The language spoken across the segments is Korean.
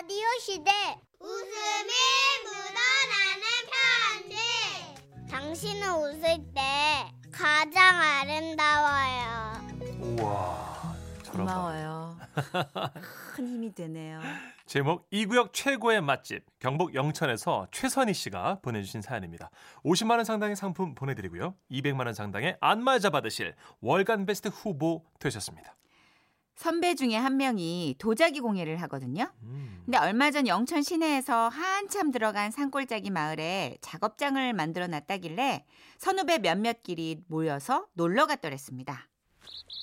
라디오 시대 웃음이 묻어나는 편지 당신은 웃을 때 가장 아름다워요 우와. 고마워요. 큰 힘이 되네요. 제목 이 구역 최고의 맛집 경북 영천에서 최선희 씨가 보내주신 사연입니다. 50만 원 상당의 상품 보내드리고요. 200만 원 상당의 안마자 받으실 월간 베스트 후보 되셨습니다. 선배 중에 한 명이 도자기 공예를 하거든요. 음. 근데 얼마 전 영천 시내에서 한참 들어간 산골짜기 마을에 작업장을 만들어 놨다길래 선후배 몇몇끼리 모여서 놀러 갔더랬습니다.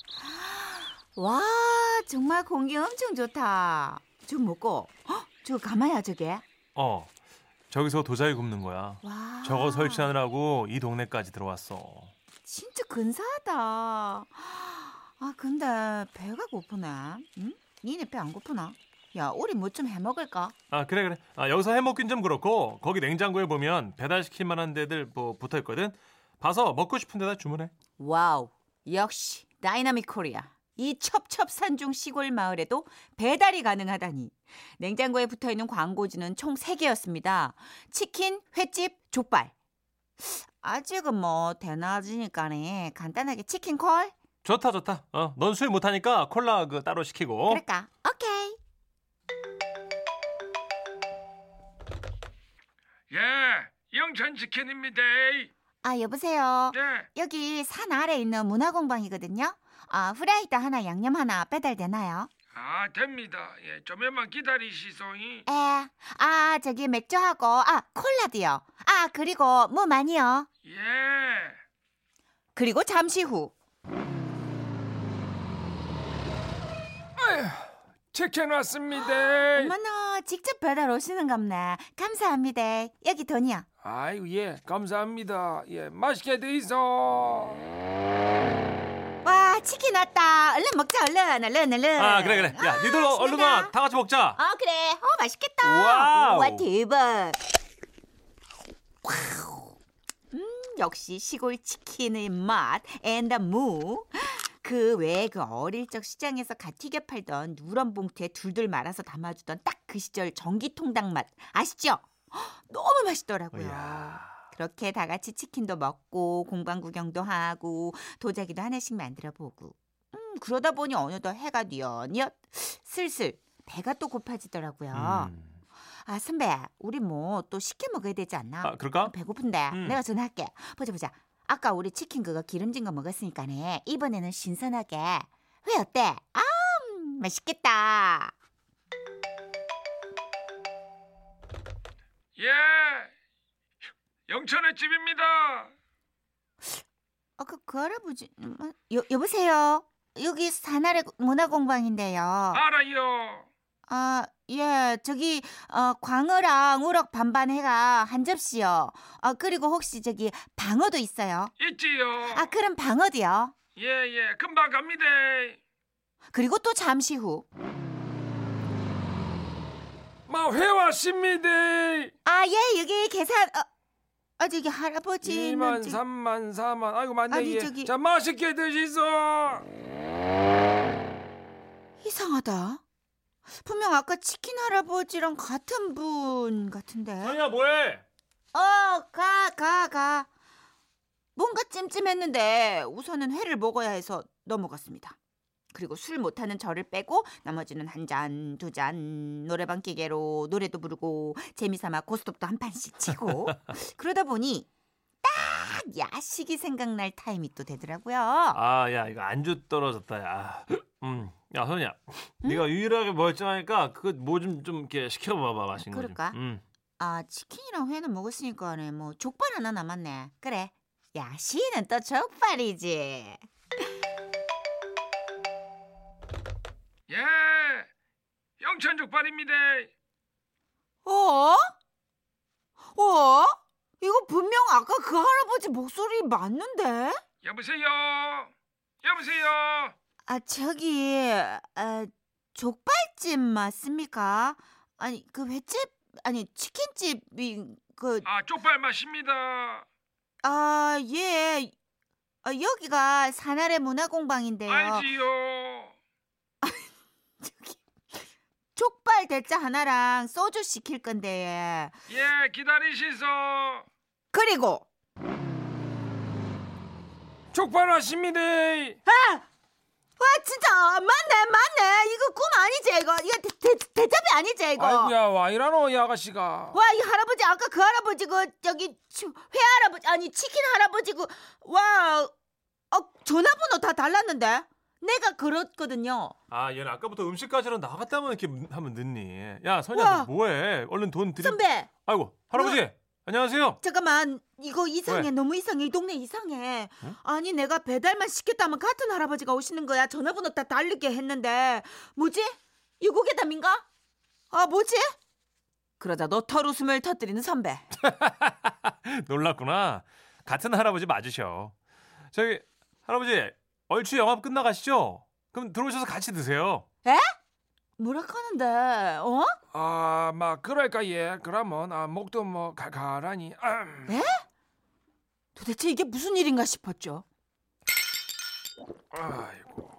와, 정말 공기 엄청 좋다. 좀 먹고, 헉, 저거 가마야 저게? 어 저기서 도자기 굽는 거야. 와, 저거 설치하느라고 이 동네까지 들어왔어. 진짜 근사하다. 아, 근데 배가 고프네. 응? 니네 배 안 고프나? 야, 우리 뭐 좀 해 먹을까? 아 그래 그래. 아, 여기서 해먹긴 좀 그렇고 거기 냉장고에 보면 배달시킬 만한 데들 뭐 붙어있거든. 봐서 먹고 싶은 데다 주문해. wow, 역시 dynamic Korea. 이 첩첩산중 시골 마을에도 배달이 가능하다니. 냉장고에 붙어 있는 광고지는 총 3개였습니다. 치킨, 횟집, 족발. 아직은 뭐 대낮이니까네. 간단하게 치킨 콜? 좋다 좋다. 어, 넌 술 못하니까 콜라 그 따로 시키고. 그럴까? 오케이. 예, 영천 치킨입니다. 아, 여보세요. 네, 여기 산 아래 있는 문화공방이거든요. 아, 후라이드 하나, 양념 하나 배달 되나요? 아 됩니다. 예, 좀만 기다리시소이. 에, 아, 저기 맥주하고, 아, 콜라도요. 아, 그리고 뭐 많이요. 예, 그리고 잠시 후. 치킨 왔습니다. 어머나, 직접 배달 오시는갑네. 감사합니다. 여기 돈이요. 아이고 예, 감사합니다. 예, 맛있게 드이소. 와, 치킨 왔다. 얼른 먹자, 얼른, 얼른, 얼른. 아 그래 그래. 야 니들 어, 얼른 와. 다 같이 먹자. 어, 그래. 어, 맛있겠다. wow. 와, 대박. wow. 음, 역시 시골 치킨의 맛, 앤더 무. 그 외에 그 어릴 적 시장에서 갓 튀겨 팔던 누런 봉투에 둘둘 말아서 담아주던 딱 그 시절 전기통닭 맛 아시죠? 헉, 너무 맛있더라고요. 이야. 그렇게 다 같이 치킨도 먹고 공방 구경도 하고 도자기도 하나씩 만들어 보고 음 그러다 보니 어느덧 해가 뉘엿뉘엿 슬슬 배가 또 고파지더라고요. 음. 아 선배 우리 뭐또 시켜 먹어야 되지 않나? 아 그럴까? 배고픈데 음. 내가 전화할게. 보자 보자. 아까 우리 치킨 그거 기름진 거 먹었으니까네 이번에는 신선하게 회 어때? 아 음, 맛있겠다. 예, 영천의 집입니다. 아까 그 할아버지 음, 여, 여보세요. 여기 산아래 문화공방인데요. 알아요. 아, 예, 저기, 어, 광어랑 우럭 반반 해가 한 접시요. 아, 그리고 혹시 저기, 방어도 있어요. 있지요. 아, 그럼 방어도요. 예, 예, 금방 갑니다. 그리고 또 잠시 후. 마 회 왔습니다. 아, 예, 여기 계산, 어, 아, 저기 할아버지는. 2만, 저기- 3만, 4만. 아이고 맞네. 아니, 예. 저기- 자, 맛있게 드시소. 이상하다. 분명 아까 치킨 할아버지랑 같은 분 같은데. 선이야 뭐해? 어, 가, 가, 가. 뭔가 찜찜했는데 우선은 회를 먹어야 해서 넘어갔습니다. 그리고 술 못하는 저를 빼고 나머지는 한 잔, 두 잔, 노래방 기계로 노래도 부르고 재미삼아 고스톱도 한 판씩 치고 그러다 보니 딱 야식이 생각날 타임이 또 되더라고요. 아, 야, 이거 안주 떨어졌다, 야. 음, 야, 선이야. 네가 유일하게 멀쩡하니까 그거 뭐 좀 좀 이렇게 시켜봐봐, 맛있는 거 좀. 그럴까? 음. 아, 치킨이랑 회는 먹었으니까네. 뭐 족발 하나 남았네. 그래. 야식은 또 족발이지. 예, 영천 족발입니다. 어? 어? 이거 분명 아까 그 할아버지 목소리 맞는데? 여보세요. 여보세요. 아, 저기, 아, 족발집 맞습니까? 아니, 그 횟집, 아니, 치킨집이, 그, 아, 족발 맛입니다. 아, 예. 아, 여기가 산아래 문화공방인데요. 알지요. 저기, 족발 대짜 하나랑 소주 시킬 건데. 예, 기다리시소. 그리고 족발 하십니다. 와 진짜 맞네 맞네 이거 꿈 아니지 이거 이거 대, 대, 대접이 아니지 이거. 아이고야, 와 이라노 이 아가씨가. 와 이 할아버지 아까 그 할아버지 그 저기 치- 회 할아버지 아니 치킨 할아버지 그와 어, 전화번호 다 달랐는데 내가 그렇거든요. 아 얘는 아까부터 음식까지는 나갔다면 이렇게 하면 늦니? 야 선야 와. 너 뭐해? 얼른 돈 드리. 선배 아이고 할아버지 안녕하세요. 잠깐만 이거 이상해 왜? 너무 이상해 이 동네 이상해 응? 아니 내가 배달만 시켰다면 같은 할아버지가 오시는 거야 전화번호 다 다르게 했는데 뭐지 유고괴담인가 아 뭐지 그러다 너 털 웃음을 터뜨리는 선배 놀랐구나. 같은 할아버지 맞으셔. 저기 할아버지 얼추 영업 끝나가시죠? 그럼 들어오셔서 같이 드세요. 뭐라 하는데 어 아, 막 그럴까 예. 그러면 아, 목도 뭐 가 가라니. 음. 도대체 이게 무슨 일인가 싶었죠 아이고.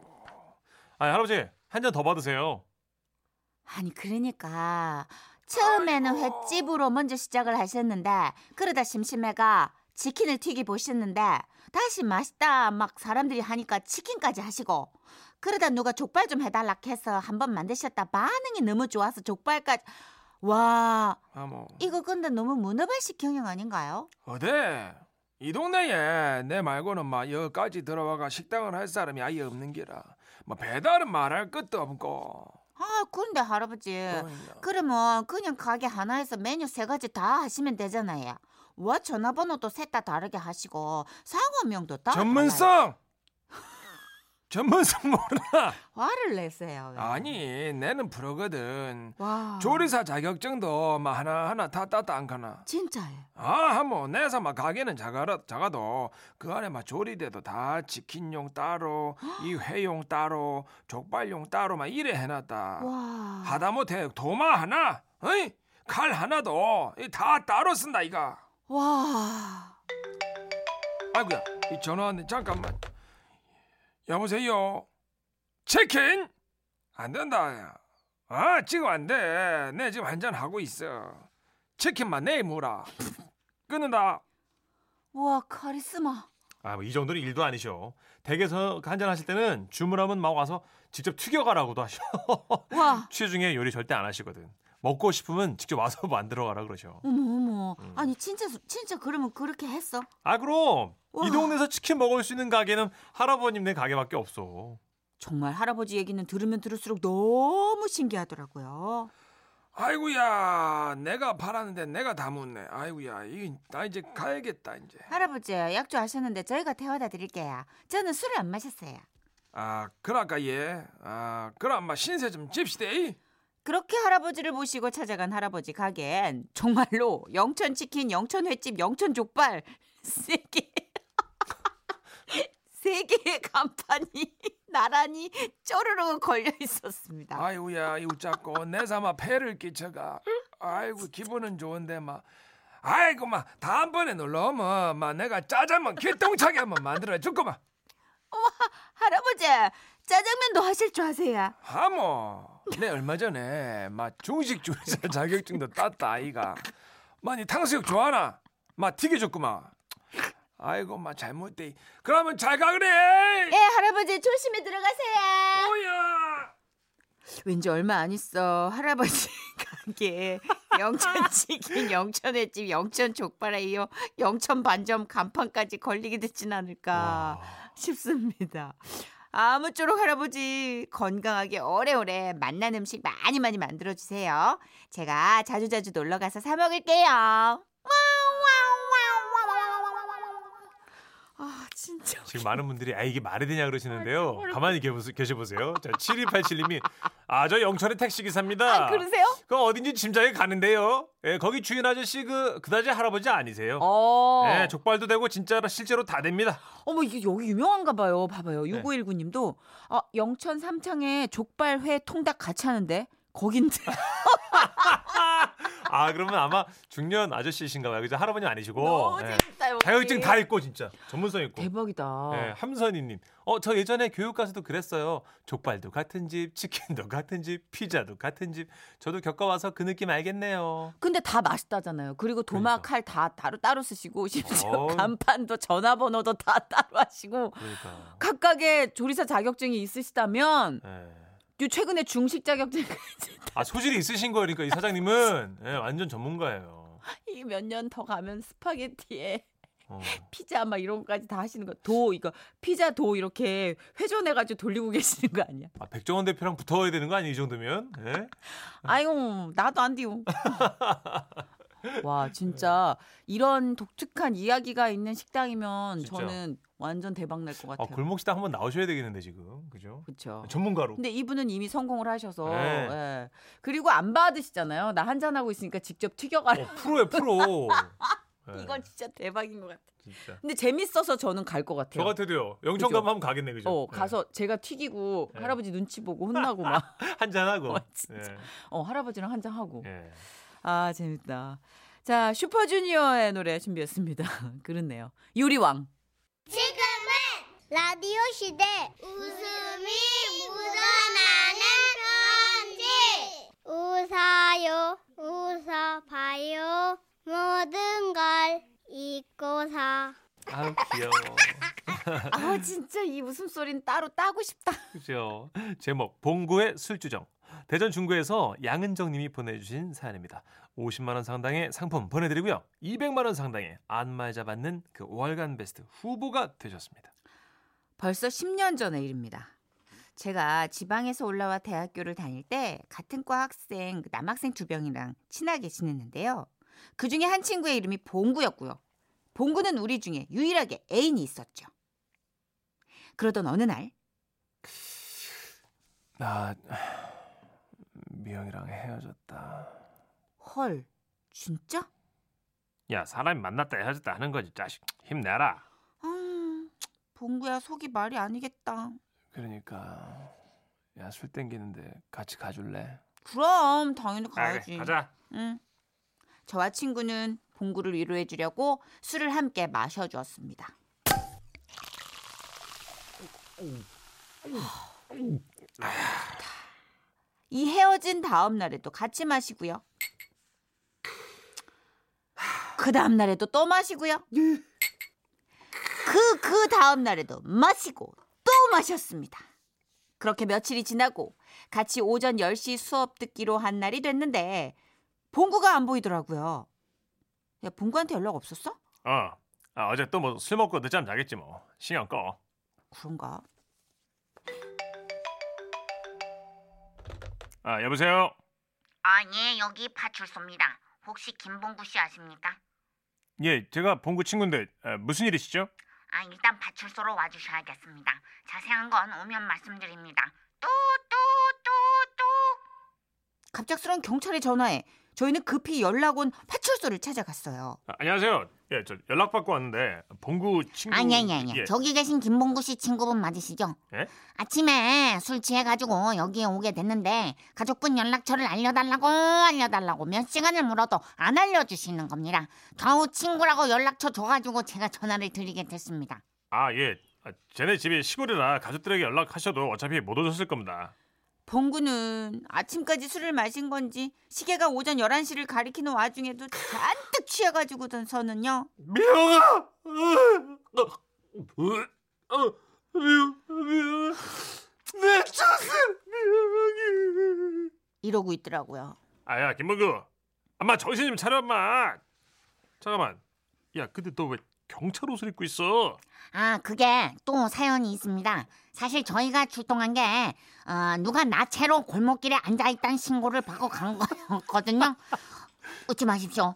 아 할아버지 한 잔 더 받으세요. 아니 그러니까 처음에는 아이고. 횟집으로 먼저 시작을 하셨는데 그러다 심심해가 치킨을 튀기 보셨는데 다시 맛있다 막 사람들이 하니까 치킨까지 하시고 그러다 누가 족발 좀 해달라 해서 한 번 만드셨다 반응이 너무 좋아서 족발까지 와 아, 뭐. 이거 근데 너무 문어발식 경영 아닌가요? 어데? 이 동네에 내 말고는 막 여기까지 들어와가 식당을 할 사람이 아예 없는 게라. 뭐 배달은 말할 것도 없고. 아 그런데 할아버지 그러니까. 그러면 그냥 가게 하나에서 메뉴 세 가지 다 하시면 되잖아요. 와 전화번호도 셋 다 다르게 하시고 상호명도 다 달라요. 전문성. 모르나? 화를 내세요. 왜? 아니, 내는 프로거든. 와 조리사 자격증도 막 하나하나 다 땄다 안 가나? 진짜예요. 아, 뭐 내서 막 가게는 작아라, 작아도 그 안에 막 조리대도 다 치킨용 따로, 이 회용 따로, 족발용 따로 막 이래 해놨다. 와 하다못해 도마 하나, 어이? 칼 하나도 이다 따로 쓴다 이가. 와. 아이고야, 이 전화 왔네. 잠깐만. 여보세요. 치킨? 안 된다. 야. 아, 지금 안 돼. 내 지금 한잔 하고 있어. 치킨만 내일 물어. 끊는다. 와 카리스마. 아, 뭐 이 정도는 일도 아니셔. 댁에서 한잔 하실 때는 주문하면 막 와서 직접 튀겨가라고도 하셔. 와 취중에 요리 절대 안 하시거든. 먹고 싶으면 직접 와서 만들어 가라 그러셔. 어머 어머. 음. 아니 진짜 진짜 그러면 그렇게 했어? 아 그럼 와. 이 동네에서 치킨 먹을 수 있는 가게는 할아버님네 가게밖에 없어. 정말 할아버지 얘기는 들으면 들을수록 너무 신기하더라고요. 아이고야, 내가 바랐는데 내가 다 묻네. 아이고야, 이, 나 이제 가야겠다 이제. 할아버지 약주 하셨는데 저희가 태워다 드릴게요. 저는 술을 안 마셨어요. 아, 그럴까 예. 아, 그럼 마 신세 좀 집시대. 그렇게 할아버지를 모시고 찾아간 할아버지 가게엔 정말로 영천 치킨, 영천 횟집, 영천 족발 세 개. 세 개의 간판이 나란히 쪼르르 걸려 있었습니다. 아이고야, 이 웃자고 내 삼아 폐를 끼쳐가. 아이고 기분은 좋은데 막. 아이고 막 다음번에 놀러 오면 막 내가 짜장면 기똥차게 한번 만들어 줄거만. 할아버지 짜장면도 하실 줄 아세요? 하모. 내 얼마 전에 막 중식 조리사 자격증도 땄다 아이가. 많이 탕수육 좋아하나? 막 튀겨줬구만. 아이고 막 잘못돼. 그러면 잘 가 그래. 예 할아버지 조심히 들어가세요. 뭐야? 왠지 얼마 안 있어 할아버지 가게 영천 치킨, 영천 횟집, 영천 족발에 이어 영천 반점 간판까지 걸리게 되진 않을까 와. 싶습니다. 아무쪼록 할아버지 건강하게 오래오래 맛난 음식 많이 많이 만들어 주세요. 제가 자주자주 놀러 가서 사 먹을게요. 진짜 지금 많은 분들이 아 이게 말이 되냐 그러시는데요. 가만히 계보세- 계셔 보세요. 자 7287님이 아 저 영천의 택시 기사입니다. 아, 그러세요? 그 어딘지 짐작이 가는데요. 예, 거기 주인 아저씨 그 그다지 할아버지 아니세요? 어. 예, 족발도 되고 진짜 실제로 다 됩니다. 어머 이게 여기 유명한가 봐요. 봐봐요. 네. 6519 님도 아, 영천 삼창에 족발회 통닭 같이 하는데 거긴데. 아 그러면 아마 중년 아저씨신가 봐요. 그죠? 할아버님 아니시고. 너무 예. 재밌다 여기. 자격증 다 있고 진짜 전문성 있고. 대박이다. 예, 함선이님. 어, 저 예전에 교육 가서도 그랬어요. 족발도 같은 집, 치킨도 같은 집, 피자도 같은 집. 저도 겪어와서 그 느낌 알겠네요. 근데 다 맛있다잖아요. 그리고 도마 그러니까. 칼다 따로 따로 쓰시고 심지어 어우. 간판도 전화번호도 다 따로 하시고 그러니까. 각각의 조리사 자격증이 있으시다면 예. 요 최근에 중식 자격증 아 소질이 있으신 거예요. 그러니까 이 사장님은 예, 완전 전문가예요. 이 몇 년 더 가면 스파게티에 어. 피자 막 이런 거까지 다 하시는 거. 도 이거 피자 도 이렇게 회전해 가지고 돌리고 계시는 거 아니야? 아, 백종원 대표랑 붙어야 되는 거 아니에요? 이 정도면? 예? 아유, 나도 안 돼요. 와, 진짜 이런 독특한 이야기가 있는 식당이면 진짜. 저는 완전 대박 날것 아, 같아요. 골목 식당 한번 나오셔야 되겠는데 지금. 그죠? 그렇죠. 전문가로. 근데 이분은 이미 성공을 하셔서 네. 예. 그리고 안 받으시잖아요. 나 한잔 하고 있으니까 직접 튀겨가. 어, 프로예요, 프로. 예, 이건 진짜 대박인 것 같아. 진짜. 근데 재밌어서 저는 갈 것 같아요. 저 같아도요. 영천? 가면 한번 가겠네, 그죠? 어 예. 가서 제가 튀기고 네. 할아버지 눈치 보고 혼나고 막 한잔 하고. 어, 진짜. 예. 어, 할아버지랑 한잔 하고 예. 아 재밌다. 자 슈퍼주니어의 노래 준비했습니다. 그렇네요. 유리왕. 지금은 라디오 시대 웃음이 묻어나는 편지 웃어요 웃어봐요 모든 걸 잊고서 아우 귀여워. 아 진짜 이 웃음소리는 따로 따고 싶다. 그죠. 제목 봉구의 술주정. 대전 중구에서 양은정 님이 보내주신 사연입니다. 50만 원 상당의 상품 보내드리고요. 200만 원 상당의 안마자 받는 그 월간 베스트 후보가 되셨습니다. 벌써 10년 전의 일입니다. 제가 지방에서 올라와 대학교를 다닐 때 같은 과 학생 그 남학생 두 명이랑 친하게 지냈는데요. 그 중에 한 친구의 이름이 봉구였고요. 봉구는 우리 중에 유일하게 애인이 있었죠. 그러던 어느 날 나 미영이랑 헤어졌다. 헐, 진짜? 야 사람이 만났다 헤어졌다 하는 거지 자식 힘내라. 아, 봉구야 속이 말이 아니겠다. 그러니까 야 술 땡기는데 같이 가줄래? 그럼 당연히 가야지. 가자. 응. 저와 친구는 봉구를 위로해 주려고 술을 함께 마셔 주었습니다. 이 헤어진 다음 날에도 같이 마시고요. 그 다음 날에도 또 마시고요. 그, 그 다음 날에도 마시고 또 마셨습니다. 그렇게 며칠이 지나고 같이 오전 10시 수업 듣기로 한 날이 됐는데 봉구가 안 보이더라고요. 야, 봉구한테 연락 없었어? 어. 아, 어제 또 뭐 술 먹고 늦잠 자겠지 뭐. 신경 꺼. 그런가? 아 여보세요. 아, 예, 여기 파출소입니다. 혹시 김봉구 씨 아십니까? 예, 제가 봉구 친구인데 에, 무슨 일이시죠? 아, 일단 파출소로 와주셔야겠습니다. 자세한 건 오면 말씀드립니다. 뚜뚜뚜뚜. 갑작스런 경찰에 전화해 저희는 급히 연락 온 파출소를 찾아갔어요. 아, 안녕하세요. 예, 저 연락 받고 왔는데 봉구 친구. 아니, 아니, 아니. 예. 저기 계신 김봉구 씨 친구분 맞으시죠? 예? 아침에 술 취해 가지고 여기에 오게 됐는데 가족분 연락처를 알려달라고 알려달라고 몇 시간을 물어도 안 알려주시는 겁니다. 겨우 친구라고 연락처 줘가지고 제가 전화를 드리게 됐습니다. 아 예. 아, 쟤네 집이 시골이라 가족들에게 연락하셔도 어차피 못 오셨을 겁니다. 봉구는 아침까지 술을 마신 건지 시계가 오전 11시를 가리키는 와중에도 잔뜩 취해가지고선 서는요. 미영아. 어, 어, 어. 내 자식 미영이. 이러고 있더라고요. 아야 김봉구. 엄마 정신 좀 차려 엄마. 잠깐만. 야 근데 너 왜 경찰 옷을 입고 있어? 아, 그게 또 사연이 있습니다. 사실 저희가 출동한 게 어, 누가 나체로 골목길에 앉아 있다는 신고를 받고 간 거였거든요. 웃지 마십시오.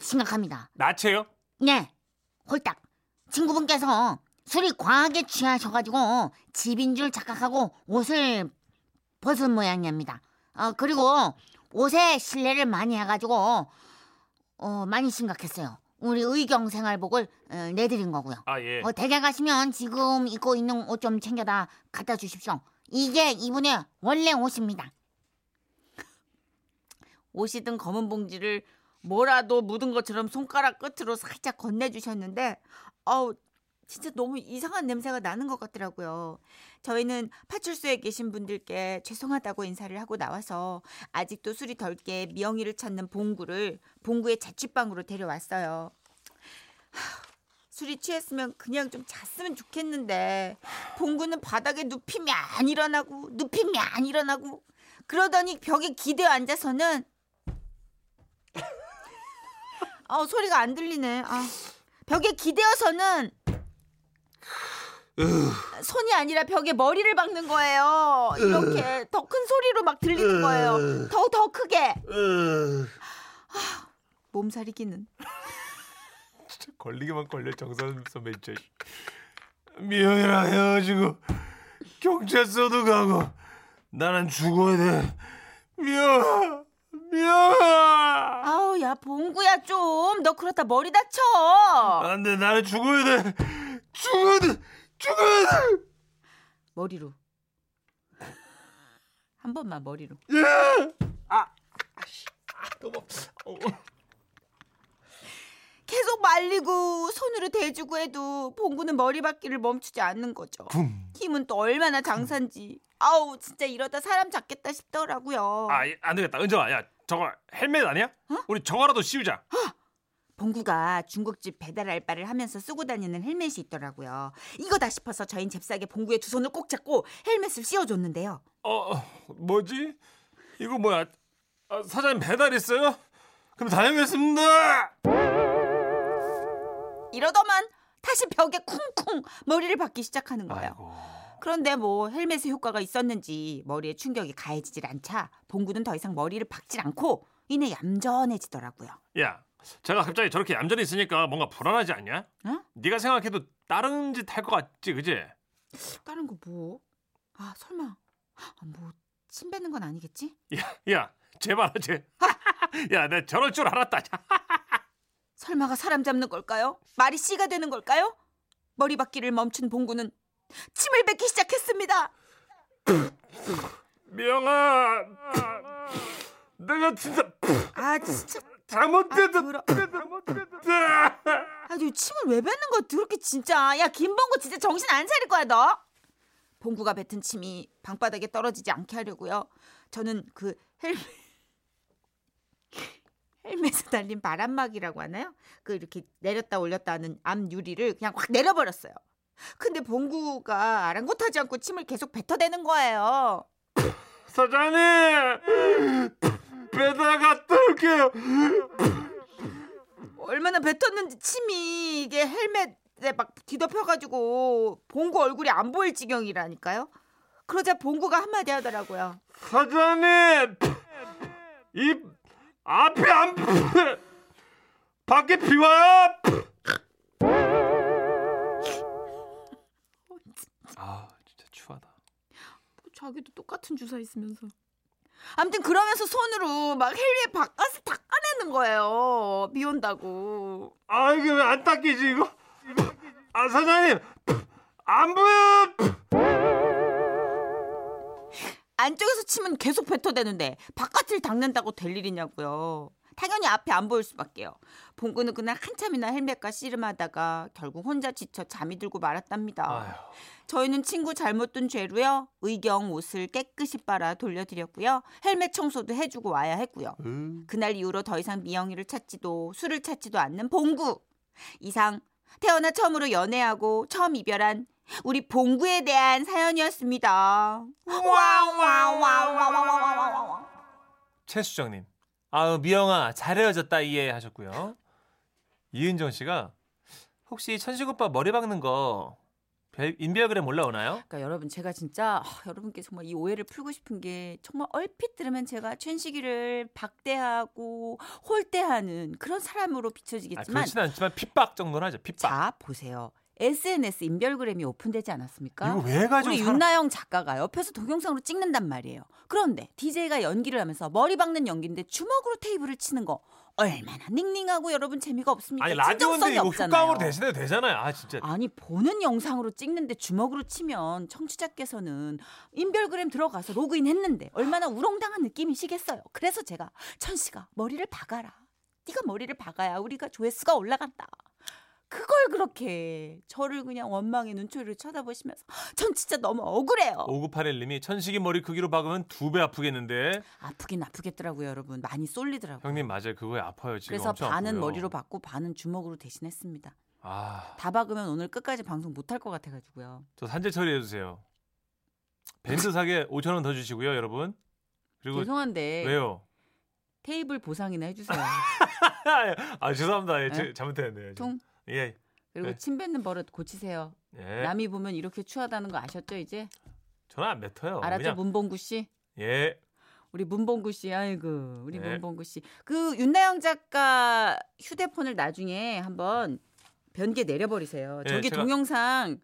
심각합니다. 나체요? 네, 홀딱. 친구분께서 술이 과하게 취하셔가지고 집인 줄 착각하고 옷을 벗은 모양입니다. 어, 그리고 옷에 실례를 많이 해가지고 어, 많이 심각했어요. 우리 의경 생활복을 어, 내드린 거고요. 아 예. 어, 댁에 가시면 지금 입고 있는 옷 좀 챙겨다 갖다 주십시오. 이게 이분의 원래 옷입니다. 옷이든 검은 봉지를 뭐라도 묻은 것처럼 손가락 끝으로 살짝 건네주셨는데 어우 진짜 너무 이상한 냄새가 나는 것 같더라고요. 저희는 파출소에 계신 분들께 죄송하다고 인사를 하고 나와서 아직도 술이 덜 깨 미영이를 찾는 봉구를 봉구의 자취방으로 데려왔어요. 하, 술이 취했으면 그냥 좀 잤으면 좋겠는데 봉구는 바닥에 눕히면 안 일어나고 눕히면 안 일어나고 그러더니 벽에 기대어 앉아서는 아 소리가 안 들리네. 아, 벽에 기대어서는 손이 아니라 벽에 머리를 박는 거예요. 이렇게 더큰 소리로 막 들리는 거예요. 더 더 크게. 몸살이기는. 걸리기만 걸려 정선 선배 진짜. 미영이랑 헤어지고 경찰서도 가고 나는 죽어야 돼. 미영아, 미영아. 아우 야 봉구야 좀 너 그렇다 머리 다쳐. 안돼 나는 죽어야 돼. 죽어야 돼. 머리로. 한 번만 머리로. 계속 말리고 손으로 대주고 해도 봉구는 머리박기를 멈추지 않는 거죠. 힘은 또 얼마나 장산지. 아우 진짜 이러다 사람 잡겠다 싶더라고요. 아, 안 되겠다. 은정아, 야, 저거 헬멧 아니야? 우리 저거라도 씌우자. 봉구가 중국집 배달 알바를 하면서 쓰고 다니는 헬멧이 있더라고요. 이거다 싶어서 저흰 잽싸게 봉구의 두 손을 꼭 잡고 헬멧을 씌워줬는데요. 어, 어, 뭐지? 이거 뭐야? 아, 사장님 배달 있어요? 그럼 다녀오겠습니다. 이러더만 다시 벽에 쿵쿵 머리를 박기 시작하는 거예요. 아이고. 그런데 뭐 헬멧의 효과가 있었는지 머리에 충격이 가해지질 않자 봉구는 더 이상 머리를 박질 않고 이내 얌전해지더라고요. 야, 제가 갑자기 저렇게 얌전히 있으니까 뭔가 불안하지 않냐? 어? 네가 생각해도 다른 짓 할 것 같지, 그지? 다른 거 뭐? 아 설마 아, 뭐침 뱉는 건 아니겠지? 야, 야, 제발 하지. 야, 내가 저럴 줄 알았다. 설마가 사람 잡는 걸까요? 말이 씨가 되는 걸까요? 머리 박기를 멈춘 봉구는 침을 뱉기 시작했습니다. 미영아, 내가 진짜 아 진짜 잘못됐다. 아, 더러- 아주 침을 왜 뱉는 거야? 더럽게 진짜. 야 김봉구 진짜 정신 안 차릴 거야 너. 봉구가 뱉은 침이 방바닥에 떨어지지 않게 하려고요. 저는 그 헬멧 헬멧에 달린 바람막이라고 하나요? 그 이렇게 내렸다 올렸다 하는 앞 유리를 그냥 확 내려버렸어요. 근데 봉구가 아랑곳하지 않고 침을 계속 뱉어대는 거예요. 사장님, 배달 갔다 올게요. 얼마나 뱉었는지 침이 이게 헬멧에 막 뒤덮여가지고 봉구 얼굴이 안 보일 지경이라니까요. 그러자 봉구가 한마디 하더라고요. 사장님, 이 앞에 안 밖에 비 와요. 아, 진짜 추하다. 자기도 똑같은 주사 있으면서. 아무튼 그러면서 손으로 막 헬멧 바깥을 닦아내는 거예요. 비 온다고. 아, 이게 왜 안 닦이지 이거? 아, 사장님, 안 보여. 안쪽에서 치면 계속 뱉어대는데 바깥을 닦는다고 될 일이냐고요. 당연히 앞에 안 보일 수밖에요. 봉구는 그날 한참이나 헬멧과 씨름하다가 결국 혼자 지쳐 잠이 들고 말았답니다. 아휴. 저희는 친구 잘못 둔 죄로요. 의경 옷을 깨끗이 빨아 돌려드렸고요. 헬멧 청소도 해주고 와야 했고요. 음. 그날 이후로 더 이상 미영이를 찾지도 술을 찾지도 않는 봉구. 이상 태어나 처음으로 연애하고 처음 이별한 우리 봉구에 대한 사연이었습니다. 와와와와와와와. 최 수정님, 아우 미영아 잘 헤어졌다 이해하셨고요. 이은정 씨가 혹시 천식 오빠 머리 박는 거 별- 인별그램 올라오나요? 그러니까 여러분 제가 진짜 아, 여러분께 정말 이 오해를 풀고 싶은 게 정말 얼핏 들으면 제가 춘식이를 박대하고 홀대하는 그런 사람으로 아, 비춰지겠지만 그렇진 않지만 핍박 정도는 하죠. 핍박. 자 보세요. SNS 인별그램이 오픈되지 않았습니까? 이거 왜 가지고 우리 사람- 윤나영 작가가 옆에서 동영상으로 찍는단 말이에요. 그런데 DJ가 연기를 하면서 머리 박는 연기인데 주먹으로 테이블을 치는 거 얼마나 닝닝하고 여러분 재미가 없습니까? 아니 라디오인데 이거 없잖아요. 흑감으로 대신해도 되잖아요. 아 진짜. 아니 보는 영상으로 찍는데 주먹으로 치면 청취자께서는 인별그램 들어가서 로그인 했는데 얼마나 우롱당한 느낌이시겠어요. 그래서 제가 천 씨가 머리를 박아라. 네가 머리를 박아야 우리가 조회수가 올라간다. 그걸 그렇게 저를 그냥 원망의 눈초리로 쳐다보시면서 전 진짜 너무 억울해요. 5981님이 천식이 머리 크기로 박으면 두 배 아프겠는데. 아프긴 아프겠더라고요, 여러분. 많이 쏠리더라고요. 형님 맞아요. 그거에 아파요 지금. 그래서 반은 아프고요. 머리로 박고 반은 주먹으로 대신했습니다. 아, 다 박으면 오늘 끝까지 방송 못할 것 같아 가지고요. 저 산재 처리해 주세요. 밴드 사게 5천 원 더 주시고요, 여러분. 그리고 죄송한데 왜요? 테이블 보상이나 해주세요. 아 죄송합니다. 예, 네? 제- 잘못했네요. 퉁 예. 그리고 네. 침 뱉는 버릇 고치세요. 예. 남이 보면 이렇게 추하다는 거 아셨죠 이제? 저는 안 뱉어요. 알았죠 그냥 문봉구 씨? 예. 우리 문봉구 씨, 아이고 우리 네. 문봉구 씨. 그 윤나영 작가 휴대폰을 나중에 한번 변기에 내려버리세요. 예, 저기 제가- 동영상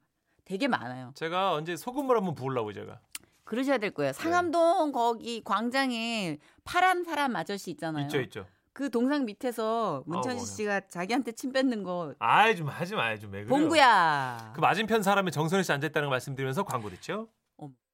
되게 많아요. 제가 언제 소금물 한번 부으려고 제가. 그러셔야 될 네. 거예요. 상암동 거기 광장에 파란 사람 아저씨 있잖아요. 있죠, 있죠. 그 동상 밑에서 문천식 어머나. 씨가 자기한테 침 뱉는 거 아이 좀 하지 마요, 좀 왜 그래요? 봉구야. 그 맞은편 사람이 정선희 씨 앉아 있다는 걸 말씀드리면서 광고 듣죠.